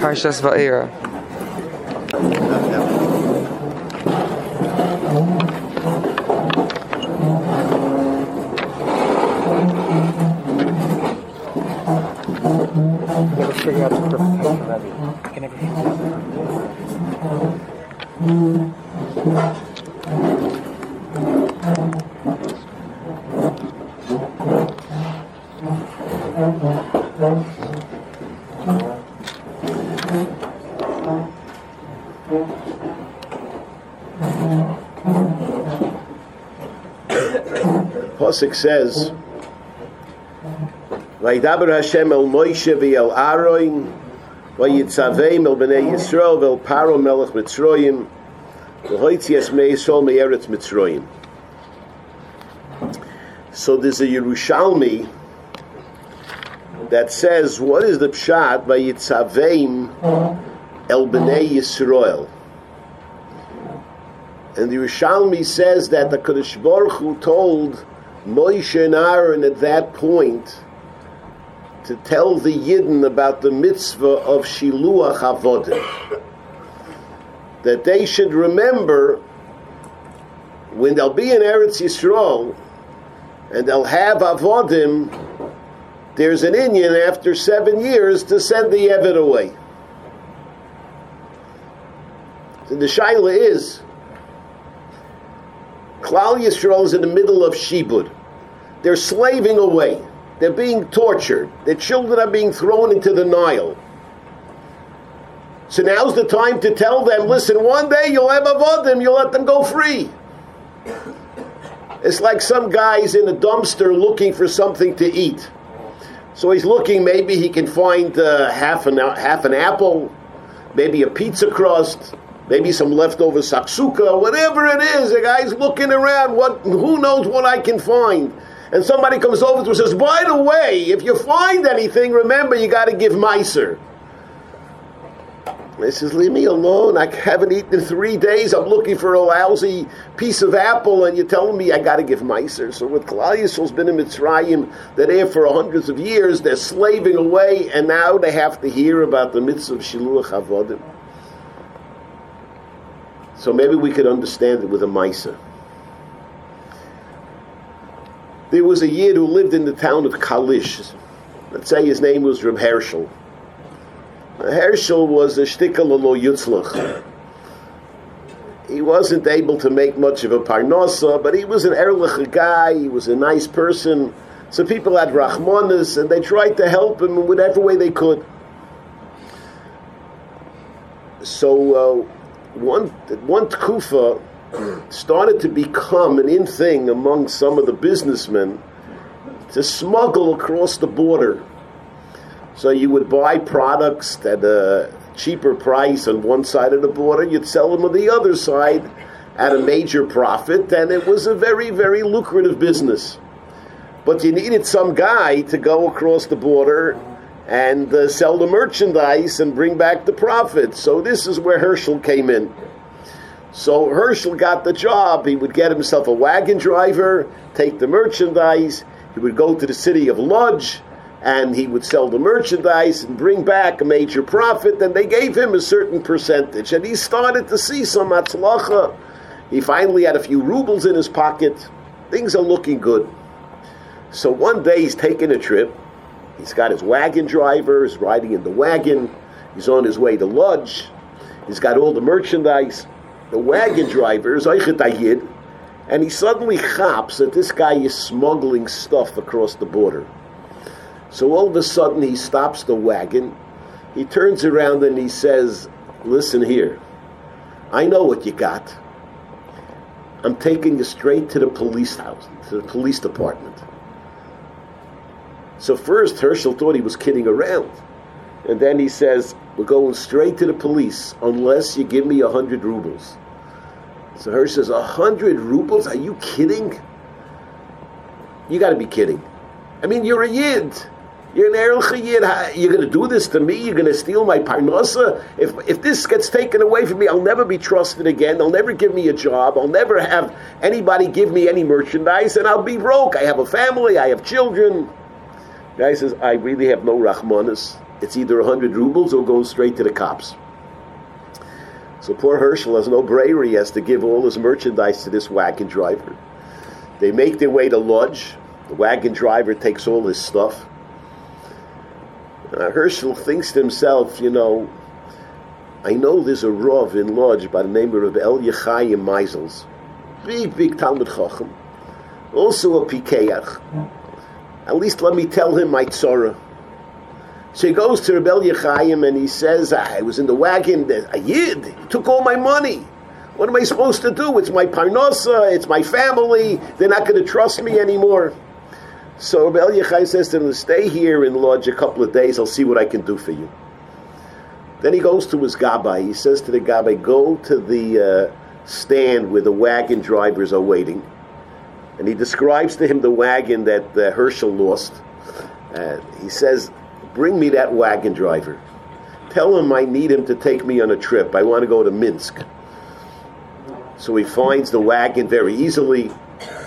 Parshas Va'era. Never Pasuk says, Vaydaber Hashem el Moshe v'el Aaron, vayitzaveim el bnei Yisrael v'el Paro melech Mitzroyim, v'hoitzi es mei me'eretz Mitzroyim. So there's a Yerushalmi that says, what is the pshat vayitzaveim el bnei Yisrael? And the Yerushalmi says that the Kadosh Baruch Hu told Moshe and Aaron at that point to tell the Yidden about the mitzvah of Shiluach Avodim. That they should remember when they'll be in Eretz Yisrael and they'll have Avodim, there's an Indian after seven years to send the Evid away. So the Shaila is, Klal Yisrael is in the middle of Shibud. They're slaving away. They're being tortured. Their children are being thrown into the Nile. So now's the time to tell them, listen, one day you'll have avodim, you'll let them go free. It's like some guy's in a dumpster looking for something to eat. So he's looking, maybe he can find uh, half, an, half an apple, maybe a pizza crust, maybe some leftover saksuka, whatever it is. The guy's looking around. What? Who knows what I can find? And somebody comes over to him and says, "By the way, if you find anything, remember you got to give miser." He says, "Leave me alone. I haven't eaten in three days. I'm looking for a lousy piece of apple, and you're telling me I got to give miser." So with Klal Yisrael's been in Mitzrayim, they're there for hundreds of years. They're slaving away, and now they have to hear about the mitzvah of shiluach avodim. So maybe we could understand it with a Misa. There was a Yid who lived in the town of Kalish. Let's say his name was Reb Herschel. Herschel was a shtikal lo yutzlach. He wasn't able to make much of a parnosa, but he was an erlich guy. He was a nice person. So people had rachmanis, and they tried to help him in whatever way they could. So uh, one one tkufa started to become an in thing among some of the businessmen to smuggle across the border. So you would buy products at a cheaper price on one side of the border, you'd sell them on the other side at a major profit, and it was a very, very lucrative business. But you needed some guy to go across the border and uh, sell the merchandise and bring back the profit. So this is where Herschel came in. So Herschel got the job. He would get himself a wagon driver, take the merchandise. He would go to the city of Lodz, and he would sell the merchandise and bring back a major profit. And they gave him a certain percentage, and he started to see some atzlacha. He finally had a few rubles in his pocket. Things are looking good. So one day he's taking a trip. He's got his wagon driver. He's riding in the wagon. He's on his way to Lodz. He's got all the merchandise the wagon driver is Eichet and he suddenly chaps that this guy is smuggling stuff across the border. So all of a sudden he stops the wagon, he turns around and he says, Listen here, I know what you got. I'm taking you straight to the police house, to the police department. So first Herschel thought he was kidding around. And then he says, We're going straight to the police unless you give me a hundred rubles. So Hersh says, A hundred rubles? Are you kidding? You got to be kidding. I mean, you're a Yid. You're an Erel Yid. You're going to do this to me? You're going to steal my parnasa? If, if this gets taken away from me, I'll never be trusted again. They'll never give me a job. I'll never have anybody give me any merchandise, and I'll be broke. I have a family. I have children. Guy says, I really have no Rahmanas. it's either 100 rubles or goes straight to the cops. So poor Herschel has no bravery. He has to give all his merchandise to this wagon driver. They make their way to Lodz. The wagon driver takes all his stuff. Uh, Herschel thinks to himself, you know, I know there's a Rav in Lodz by the name of El Yechayim Meisels. Big, big Talmud Chacham. Also a Pikeach. At least let me tell him my tzara. So he goes to Rebel Yechayim and he says, I was in the wagon, a yid, took all my money. What am I supposed to do? It's my parnosa, it's my family, they're not going to trust me anymore. So Rebel Yechayim says to him, stay here and Lodz a couple of days, I'll see what I can do for you. Then he goes to his gabbai, he says to the gabbai, go to the uh, stand where the wagon drivers are waiting. And he describes to him the wagon that uh, Herschel lost. Uh, he says, Bring me that wagon driver. Tell him I need him to take me on a trip. I want to go to Minsk. So he finds the wagon very easily.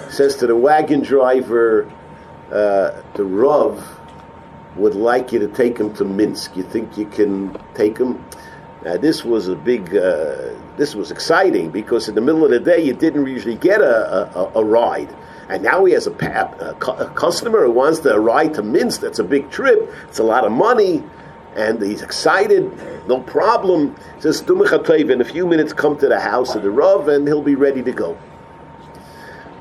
Says to the wagon driver, uh, the Rav would like you to take him to Minsk. You think you can take him? Uh, this was a big, uh, this was exciting because in the middle of the day you didn't usually get a, a, a ride. And now he has a, a, a, customer who wants to ride to Minsk. That's a big trip. It's a lot of money. And he's excited. No problem. He says, in a few minutes, come to the house of the Rav and he'll be ready to go.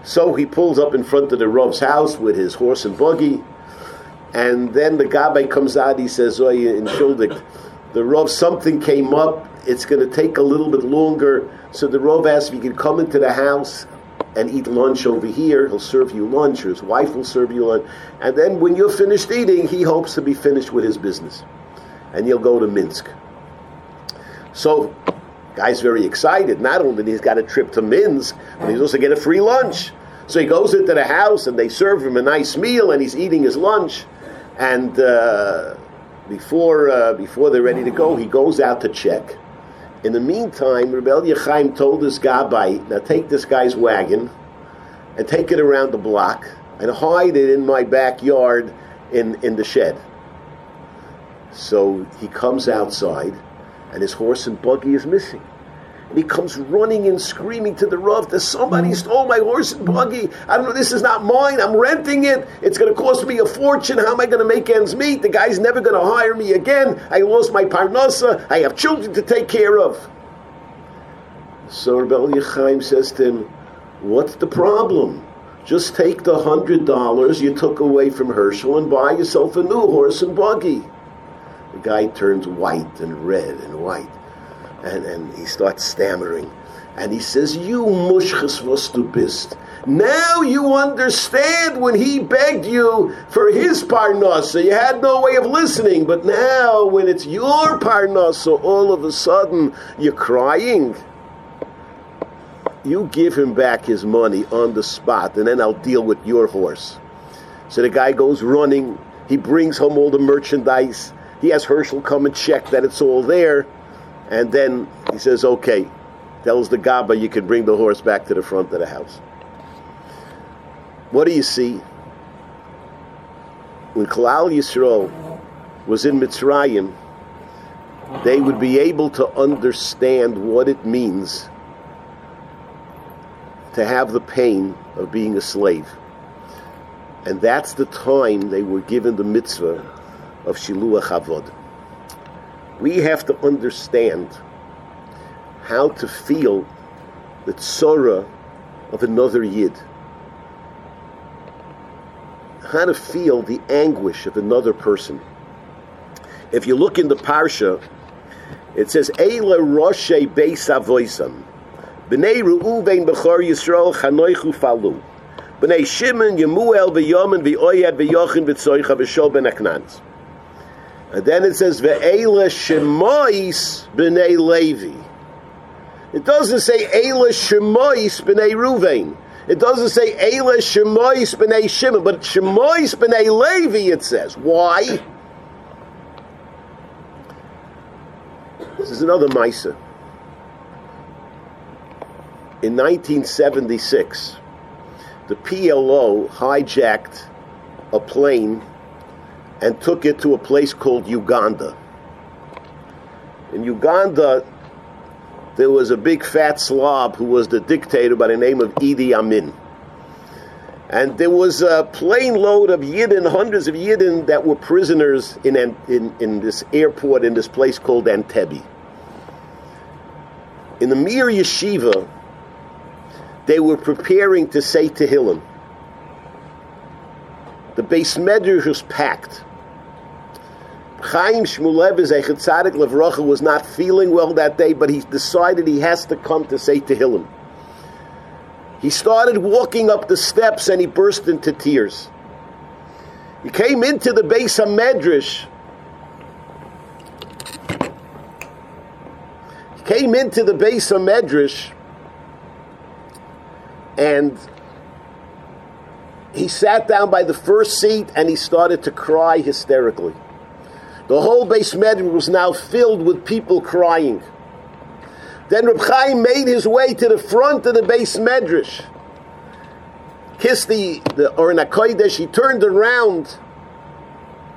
So he pulls up in front of the Rav's house with his horse and buggy. And then the Gabbai comes out. He says, Oh, in Shuldik, the Rav, something came up. It's going to take a little bit longer. So the Rav asks if he can come into the house and eat lunch over here. He'll serve you lunch, or his wife will serve you lunch. And then when you're finished eating, he hopes to be finished with his business. And you'll go to Minsk. So, guy's very excited. Not only he's got a trip to Minsk, but he's also get a free lunch. So he goes into the house and they serve him a nice meal and he's eating his lunch. And uh, before, uh, before they're ready to go, he goes out to check. In the meantime, Rebel Yechaim told this gabbai, now take this guy's wagon and take it around the block and hide it in my backyard in, in the shed. So he comes outside and his horse and buggy is missing. And he comes running and screaming to the Rav that somebody mm. stole my horse and buggy. I don't know, this is not mine. I'm renting it. It's going to cost me a fortune. How am I going to make ends meet? The guy's never going to hire me again. I lost my parnasa. I have children to take care of. So Rebel Yechaim says to him, What's the problem? Just take the hundred dollars you took away from Herschel and buy yourself a new horse and buggy. The guy turns white and red and white and, and he starts stammering. And he says, You mushchas was du bist. Now you understand when he begged you for his parnasa. You had no way of listening, but now when it's your parnasa, all of a sudden you're crying. You give him back his money on the spot, and then I'll deal with your horse. So the guy goes running. He brings home all the merchandise. He has Herschel come and check that it's all there. And then he says, okay, tells the Gaba you can bring the horse back to the front of the house. What do you see? When Klal Yisrael was in Mitzrayim, they would be able to understand what it means to have the pain of being a slave. And that's the time they were given the mitzvah of Shiluach Avod we have to understand how to feel the tzora of another yid. How to feel the anguish of another person. If you look in the parsha, it says Eila Roshe Beis Avoisam. Bnei Reuven Bechor Yisrael Chanoichu Falu. Bnei Shimon Yemuel V'Yomen V'Oyad V'Yochin V'Tzoicha V'Shol Ben. And then it says ve'ela shemois b'nei Levi. It doesn't say Eila shemois b'nei Ruvain. It doesn't say Eila shemois b'nei Shimon, but shemois b'nei Levi. It says why? This is another Misa. In 1976, the PLO hijacked a plane and took it to a place called Uganda. In Uganda, there was a big fat slob who was the dictator by the name of Idi Amin. And there was a plane load of Yidden, hundreds of Yidden that were prisoners in, in, in this airport in this place called Entebbe. In the Mir Yeshiva, they were preparing to say Tehillim. The beis medrash was packed. Chaim Shmulev Tzadik Levracha was not feeling well that day, but he decided he has to come to say Tehillim. He started walking up the steps and he burst into tears. He came into the base of Medrash. He came into the base of Medrash and he sat down by the first seat and he started to cry hysterically. The whole beis Medrash was now filled with people crying. Then Reb Chaim made his way to the front of the beis Medrash. Kissed the, the aron hakodesh, he turned around.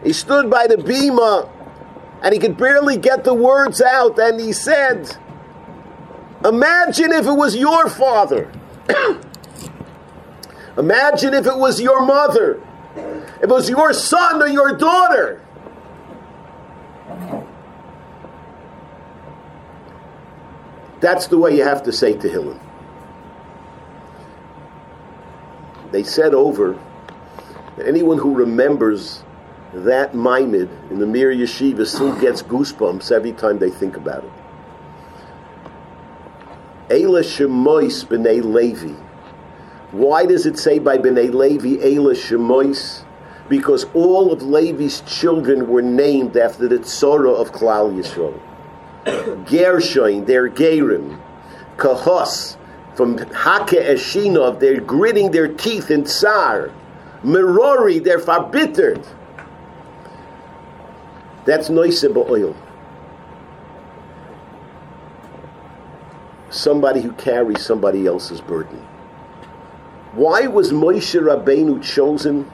He stood by the bima, and he could barely get the words out. And he said, "Imagine if it was your father. Imagine if it was your mother. If it was your son or your daughter." That's the way you have to say Tehillim. They said over that anyone who remembers that Maimid in the Mir Yeshiva still gets goosebumps every time they think about it. Eila Shemois b'nei Levi. Why does it say by b'nei Levi Eila Shemois? Because all of Levi's children were named after the Tzorah of Klal Yisrael. Gershon, their Gerim, Kahos, from Hake Eshinov, they're gritting their teeth in Tsar. Merori, they're forbittered. That's Noise oil. Somebody who carries somebody else's burden. Why was Moshe Rabbeinu chosen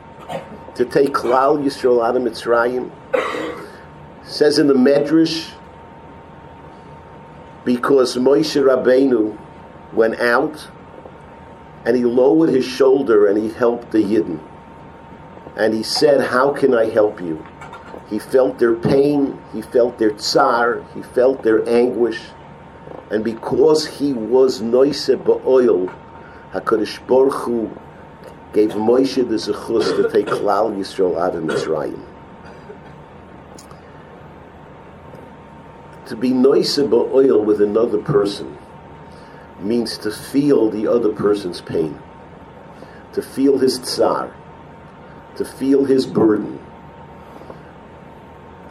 to take Klal Yisrael out of Mitzrayim? Says in the Medrash, because Moshe Rabbeinu went out and he lowered his shoulder and he helped the Yidden. And he said, How can I help you? He felt their pain, he felt their tsar, he felt their anguish. And because he was Noise Ba'oil, HaKadosh Baruch Hu gave Moshe the zechus to take Klal Yisrael out of Mitzrayim. To be noise oil with another person means to feel the other person's pain, to feel his tsar, to feel his burden.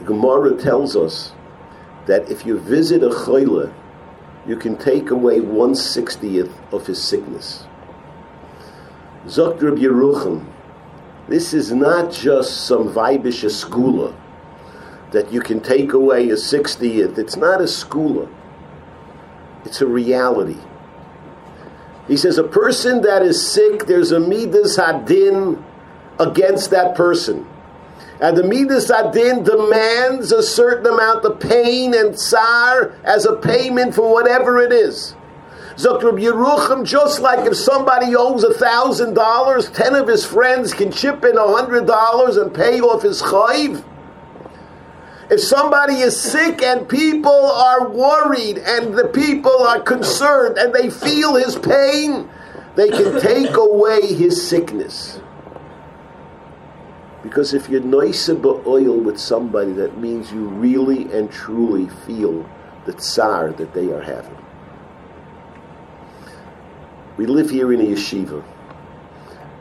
The Gemara tells us that if you visit a chayla, you can take away one sixtieth of his sickness. Zokrib Yeruchim, this is not just some vibish skula that you can take away a 60th. It's not a skula. It's a reality. He says a person that is sick, there's a midas hadin against that person. And the midas hadin demands a certain amount of pain and tsar as a payment for whatever it is. Zokrib Yeruchim, just like if somebody owes a thousand dollars, ten of his friends can chip in a hundred dollars and pay off his chayv. If somebody is sick and people are worried and the people are concerned and they feel his pain, they can take away his sickness. Because if you're nice oil with somebody, that means you really and truly feel the tsar that they are having. We live here in a yeshiva.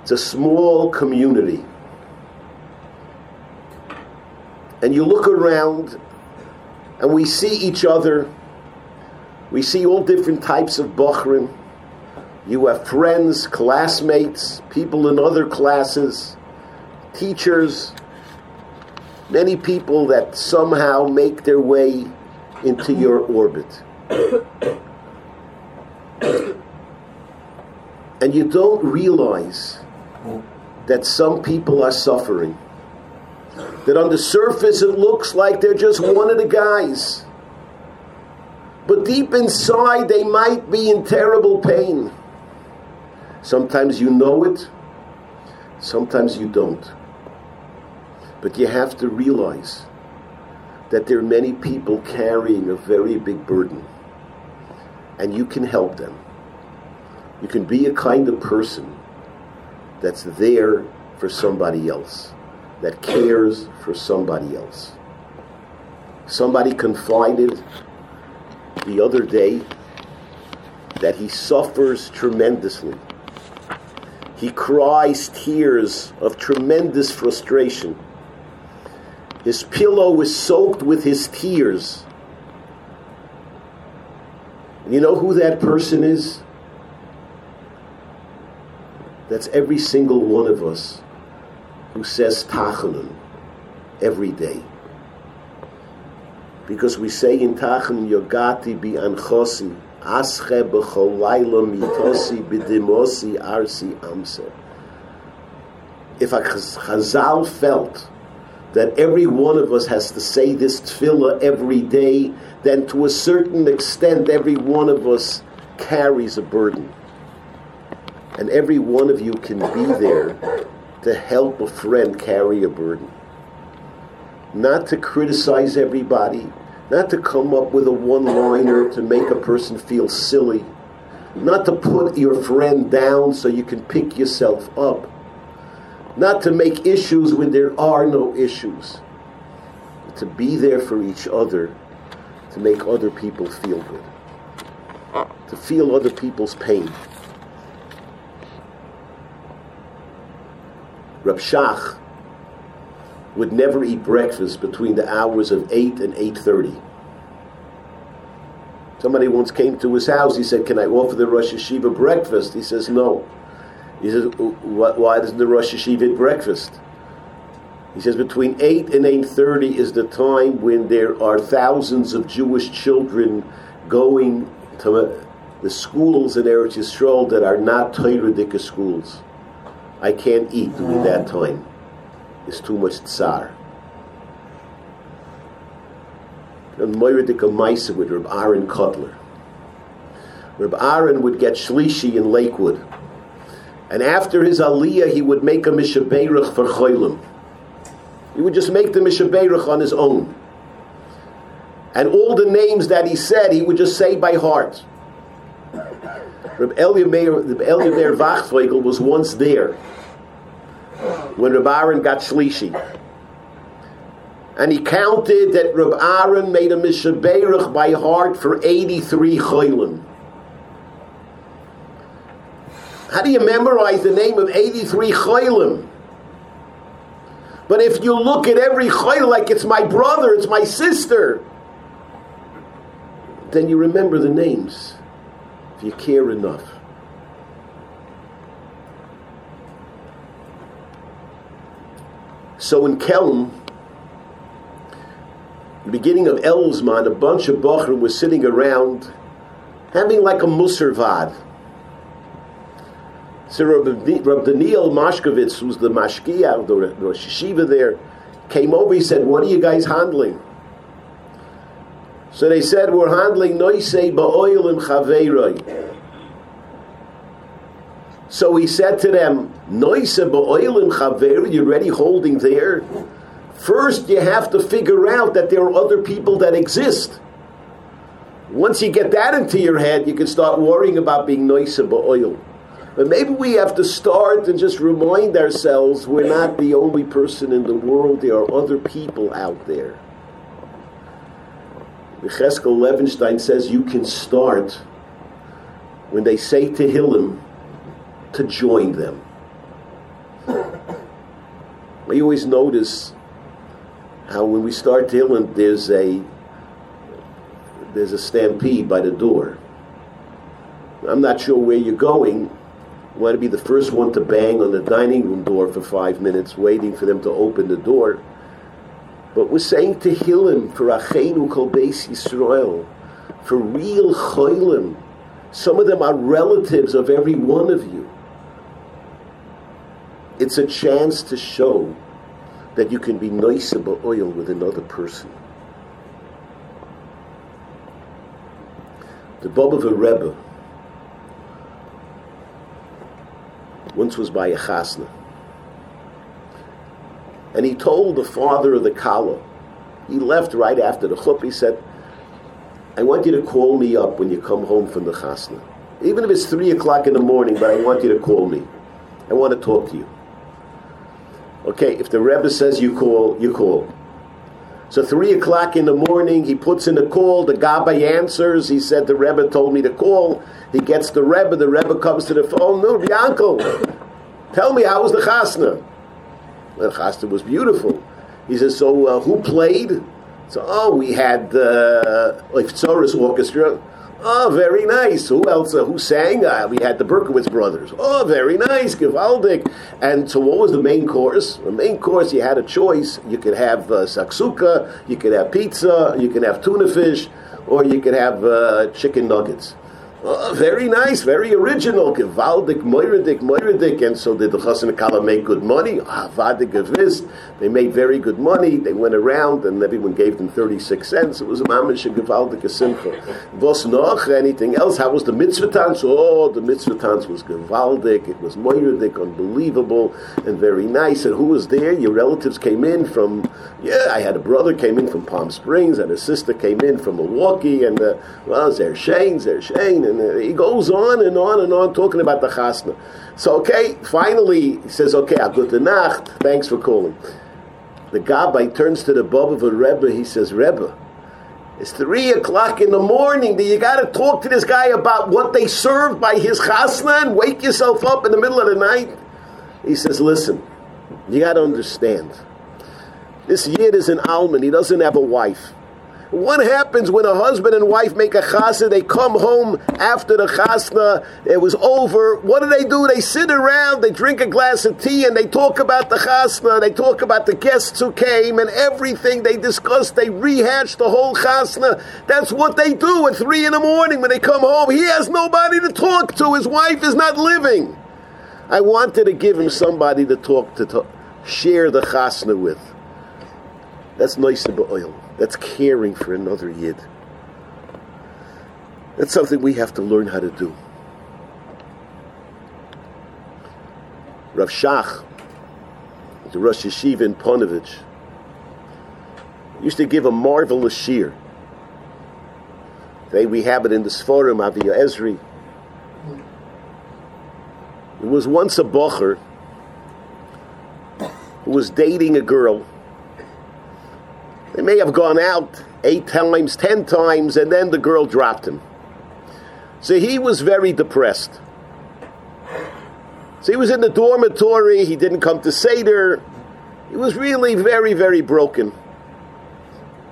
It's a small community and you look around and we see each other. We see all different types of Bachrim. You have friends, classmates, people in other classes, teachers, many people that somehow make their way into your orbit. and you don't realize that some people are suffering that on the surface it looks like they're just one of the guys. But deep inside, they might be in terrible pain. Sometimes you know it, sometimes you don't. But you have to realize that there are many people carrying a very big burden, and you can help them. You can be a kind of person that's there for somebody else, that cares for somebody else. Somebody confided the other day that he suffers tremendously. He cries tears of tremendous frustration. His pillow was soaked with his tears. You know who that person is? That's every single one of us who says Tachanun every day. Because we say in Tachanun, Yogati bi anchosi, asche b'cholayla mitosi b'dimosi arsi amse. If a Chazal felt that every one of us has to say this tefillah every day, then to a certain extent every one of us carries a burden. And every one of you can be there to help a friend carry a burden. Not to criticize everybody, not to come up with a one liner to make a person feel silly, not to put your friend down so you can pick yourself up, not to make issues when there are no issues, to be there for each other to make other people feel good, to feel other people's pain. Rav Shach would never eat breakfast between the hours of 8 and 8.30. Somebody once came to his house. He said, can I offer the Rosh Yeshiva breakfast? He says, no. He says, why doesn't the Rosh Yeshiva eat breakfast? He says between 8 and 8.30 is the time when there are thousands of Jewish children going to the schools in Eretz Yisrael that are not Torah schools. I can't eat during that time. It's too much tsar. And Moiradika Maisa with Reb Aaron Kotler. Reb Aaron would get Shlishi in Lakewood. And after his aliyah, he would make a Mishabeirach for Cholim. He would just make the Mishabeirach on his own. And all the names that he said, he would just say by heart. Reb Eliezer Wachtfogel was once there when Reb Aaron got Shlishi. And he counted that Reb Aaron made a Mishaberach by heart for 83 Cholim. How do you memorize the name of 83 Cholim? But if you look at every Choil like it's my brother, it's my sister, then you remember the names if you care enough. So in Kelm, the beginning of Elzman, a bunch of Bachrim was sitting around having like a Musarvad. So Rabbi Daniel Movshovitz, who's the Mashkia, the Rosh there, came over. He said, What are you guys handling? So they said, We're handling Noisei Ba'oil and Chaveiroi. So he said to them, Noise Ba'oil and Chaveiroi, you're already holding there? First, you have to figure out that there are other people that exist. Once you get that into your head, you can start worrying about being Noise Ba'oil. But maybe we have to start and just remind ourselves we're not the only person in the world, there are other people out there. Cheskel Levenstein says you can start when they say Tehillim to join them. We always notice how when we start Tehillim, there's a there's a stampede by the door. I'm not sure where you're going. You want to be the first one to bang on the dining room door for five minutes, waiting for them to open the door. But we're saying Tehillim for Achenu Kol Beis Yisrael, for real Cholim. Some of them are relatives of every one of you. It's a chance to show that you can be nice about oil with another person. The Bobover Rebbe once was by a chasna. And he told the father of the Kala, he left right after the chup, he said, I want you to call me up when you come home from the chasna. Even if it's 3 o'clock in the morning, but I want you to call me. I want to talk to you. Okay, if the Rebbe says you call, you call. So three o'clock in the morning, he puts in a call. The Gabbai answers. He said the Rebbe told me to call. He gets the Rebbe. The Rebbe comes to the phone. No, Yankel, tell me how was the chasna? The chasna was beautiful. He says, so uh, who played? So oh, we had uh, like Tzoris Orchestra. Oh, very nice. Who else? Uh, who sang? Uh, we had the Berkowitz brothers. Oh, very nice. Givaldic. And so, what was the main course? The main course, you had a choice. You could have uh, saksuka, you could have pizza, you could have tuna fish, or you could have uh, chicken nuggets. Oh, very nice, very original. Gewaldig, moiridik, moiridik. And so did the Chassan Kala make good money? Avadik gewiss. They made very good money. They went around and everyone gave them 36 cents. It was a mamish, a gewaldig, simcha. Was noch? Anything else? How was the mitzvah? Oh, the mitzvah was gewaldig. It was moiridik, unbelievable and very nice. And who was there? Your relatives came in from, yeah, I had a brother came in from Palm Springs and a sister came in from Milwaukee and, uh, well, Zer Shane, Zer Shane and uh, he goes on and on and on talking about the chasna. So okay, finally he says, "Okay, good nacht. Thanks for calling." The gabbai turns to the Bobover rebbe. He says, "Rebbe, it's three o'clock in the morning. Do you got to talk to this guy about what they served by his chasna and wake yourself up in the middle of the night?" He says, "Listen, you got to understand. This yid is an alman. He doesn't have a wife." What happens when a husband and wife make a chasna? They come home after the chasna, it was over. What do they do? They sit around, they drink a glass of tea, and they talk about the chasna. They talk about the guests who came and everything they discuss. They rehash the whole chasna. That's what they do at three in the morning when they come home. He has nobody to talk to. His wife is not living. I wanted to give him somebody to talk to, to share the chasna with. That's nice about oil. That's caring for another yid. That's something we have to learn how to do. Rav Shach, the Rosh Yeshiva in Ponevezh, used to give a marvelous shear. Today we have it in the Sforim, Avi Ezri. There was once a bocher who was dating a girl they may have gone out eight times, ten times, and then the girl dropped him. So he was very depressed. So he was in the dormitory, he didn't come to Seder. He was really very, very broken.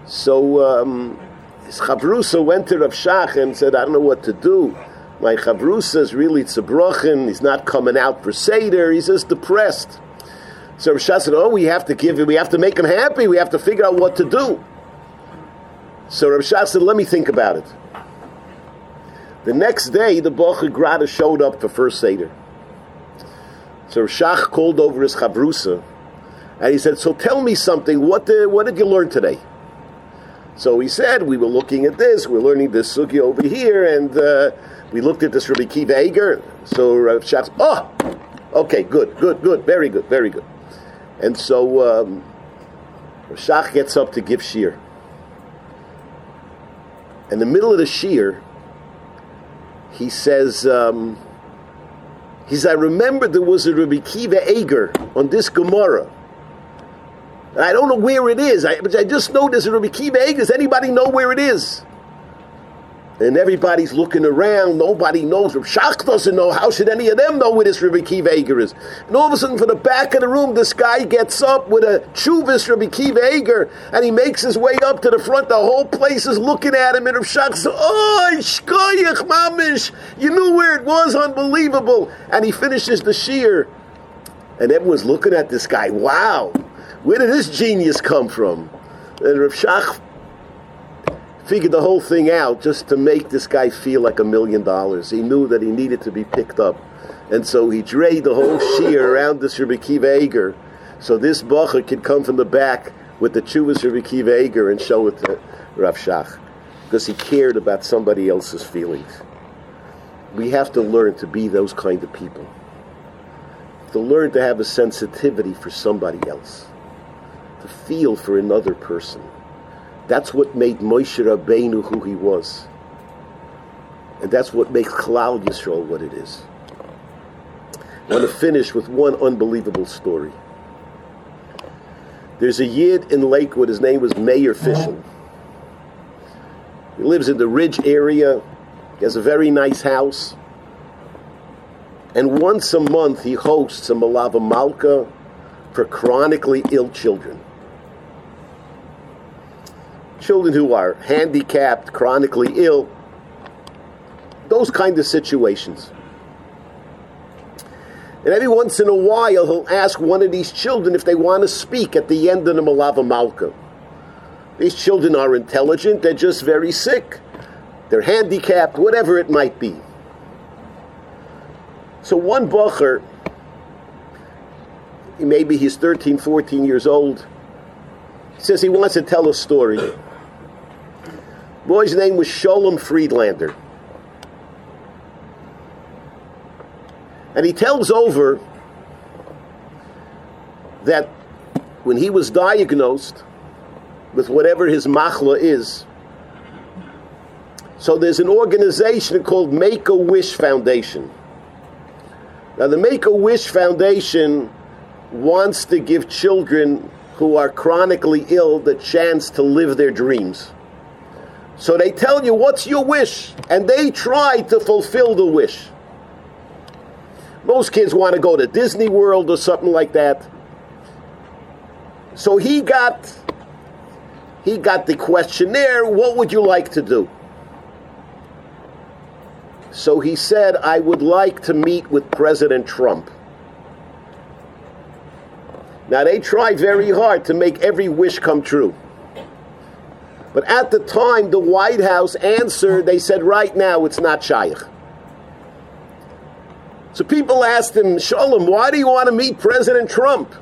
So um, his Chavrusa went to Rav Shach and said, I don't know what to do. My Chavrusa is really tzabrochen, he's not coming out for Seder, he's just depressed. So Rav said, "Oh, we have to give him. We have to make him happy. We have to figure out what to do." So Rav said, "Let me think about it." The next day, the Bocher Grada showed up for first seder. So Rav called over his chavrusa, and he said, "So tell me something. What did, what did you learn today?" So he said, "We were looking at this. We're learning this sugi over here, and uh, we looked at this Rabbi Akiva Eger." So Rav Shach, "Oh, okay, good, good, good, very good, very good." And so um, gets up to give shear. In the middle of the shear, he says, um, he says, I remember there was a Rabbi Akiva Eger on this Gemara. I don't know where it is, I, but I just know there's a Rabbi Akiva Eger. Does anybody know where it is? And everybody's looking around. Nobody knows. Rav Shach doesn't know. How should any of them know where this Rabbi Akiva Eger is? And all of a sudden, from the back of the room, this guy gets up with a chuvis Rabbi Akiva Eger, and he makes his way up to the front. The whole place is looking at him, and Rav Shach says, "Oh, shkoyach mamish! You knew where it was. Unbelievable!" And he finishes the shear, and everyone's looking at this guy. Wow, where did this genius come from? And Rav Shach figured the whole thing out just to make this guy feel like a million dollars. He knew that he needed to be picked up. And so he drayed the whole shear around this Rabbi Akiva Eger So this bacher could come from the back with the chuvas of Akiva Eger and show it to Rav Shach because he cared about somebody else's feelings. We have to learn to be those kind of people. To learn to have a sensitivity for somebody else. To feel for another person. That's what made Moshe Rabbeinu who he was. And that's what makes Klal Yisrael what it is. I want to finish with one unbelievable story. There's a Yid in Lakewood, his name was Meir Fishel. He lives in the Ridge area, he has a very nice house. And once a month he hosts a Malava Malka for chronically ill children. Children who are handicapped, chronically ill, those kind of situations. And every once in a while, he'll ask one of these children if they want to speak at the end of the Malava Malka. These children are intelligent, they're just very sick. They're handicapped, whatever it might be. So one Bacher, maybe he's 13, 14 years old, says he wants to tell a story. Boy's name was Sholem Friedlander. And he tells over that when he was diagnosed with whatever his machla is, so there's an organization called Make a Wish Foundation. Now, the Make a Wish Foundation wants to give children who are chronically ill the chance to live their dreams. So they tell you, What's your wish? And they try to fulfill the wish. Most kids want to go to Disney World or something like that. So he got he got the questionnaire, what would you like to do? So he said, I would like to meet with President Trump. Now they try very hard to make every wish come true. But at the time, the White House answered, they said, right now it's not Shaykh. So people asked him, Shalom, why do you want to meet President Trump?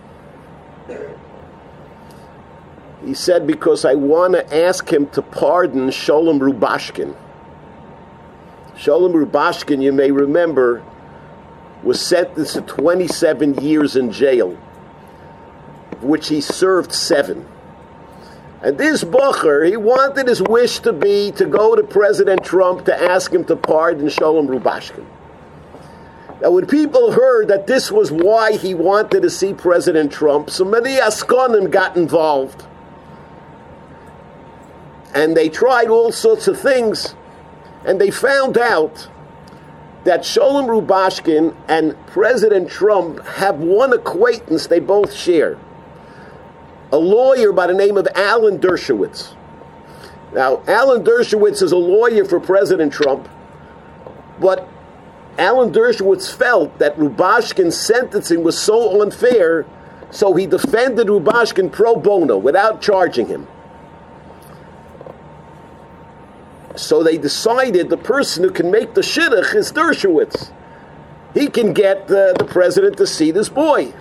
He said, because I want to ask him to pardon Sholem Rubashkin. Sholem Rubashkin, you may remember, was sentenced to 27 years in jail, which he served seven. And this Bucher, he wanted his wish to be to go to President Trump to ask him to pardon Sholem Rubashkin. Now, when people heard that this was why he wanted to see President Trump, so many Askonim got involved. And they tried all sorts of things, and they found out that Sholem Rubashkin and President Trump have one acquaintance they both share a lawyer by the name of Alan Dershowitz. Now, Alan Dershowitz is a lawyer for President Trump, but Alan Dershowitz felt that Rubashkin's sentencing was so unfair, so he defended Rubashkin pro bono without charging him. So they decided the person who can make the shidduch is Dershowitz. He can get the, the president to see this boy.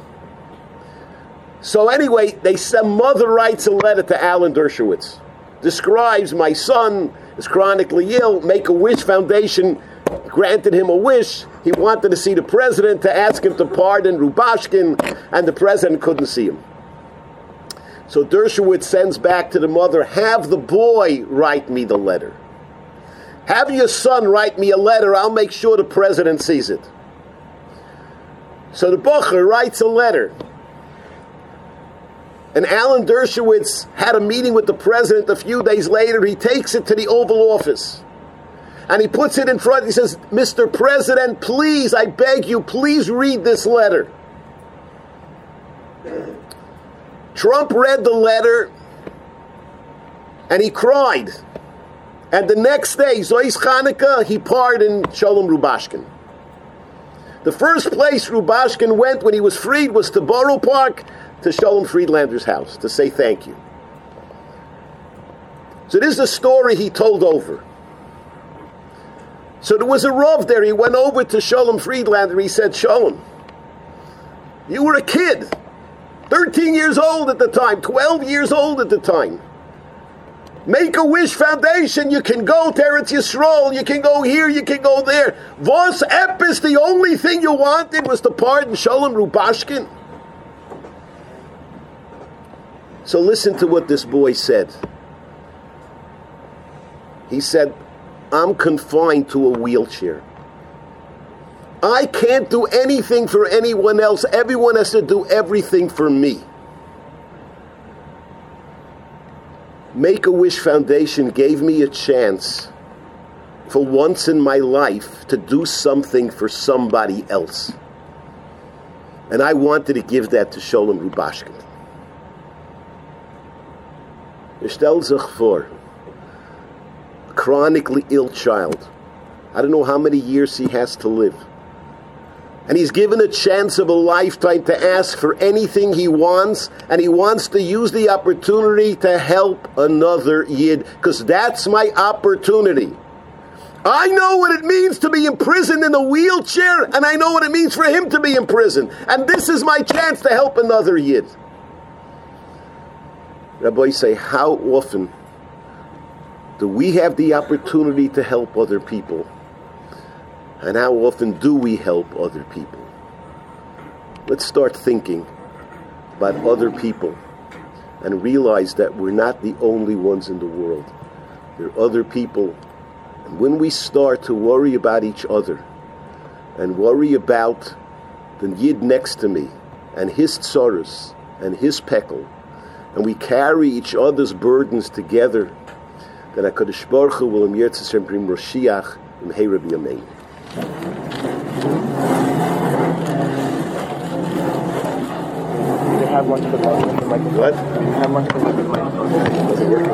So anyway, they send mother writes a letter to Alan Dershowitz. Describes my son is chronically ill. Make a Wish Foundation granted him a wish. He wanted to see the president to ask him to pardon Rubashkin, and the president couldn't see him. So Dershowitz sends back to the mother, have the boy write me the letter. Have your son write me a letter, I'll make sure the president sees it. So the Bocher writes a letter. And Alan Dershowitz had a meeting with the president a few days later. He takes it to the Oval Office and he puts it in front. He says, Mr. President, please, I beg you, please read this letter. Trump read the letter and he cried. And the next day, Zois Chanukah, he pardoned Sholem Rubashkin. The first place Rubashkin went when he was freed was to Borough Park to Sholem Friedlander's house to say thank you. So this is a story he told over. So there was a Rav there. He went over to Sholem Friedlander. He said, Sholem, you were a kid. 13 years old at the time, 12 years old at the time. Make a Wish Foundation. You can go to Eretz Yisrael. You can go here. You can go there. Vos Epis, the only thing you wanted was to pardon Sholem Rubashkin. So listen to what this boy said. He said, I'm confined to a wheelchair. I can't do anything for anyone else. Everyone has to do everything for me. Make a Wish Foundation gave me a chance for once in my life to do something for somebody else. And I wanted to give that to Sholem Rubashkin. Sich vor, a chronically ill child. I don't know how many years he has to live. And he's given a chance of a lifetime to ask for anything he wants, and he wants to use the opportunity to help another Yid, because that's my opportunity. I know what it means to be imprisoned in a wheelchair, and I know what it means for him to be imprisoned. And this is my chance to help another Yid. Rabbi say, how often do we have the opportunity to help other people? And how often do we help other people? Let's start thinking about other people and realize that we're not the only ones in the world. There are other people. And when we start to worry about each other and worry about the Yid next to me and his tsaras and his pekel, and we carry each other's burdens together, then HaKadosh Baruch Hu will Yertzesem bring Moshiach im Heirav Yamein. Have one to the. What? Have one to the.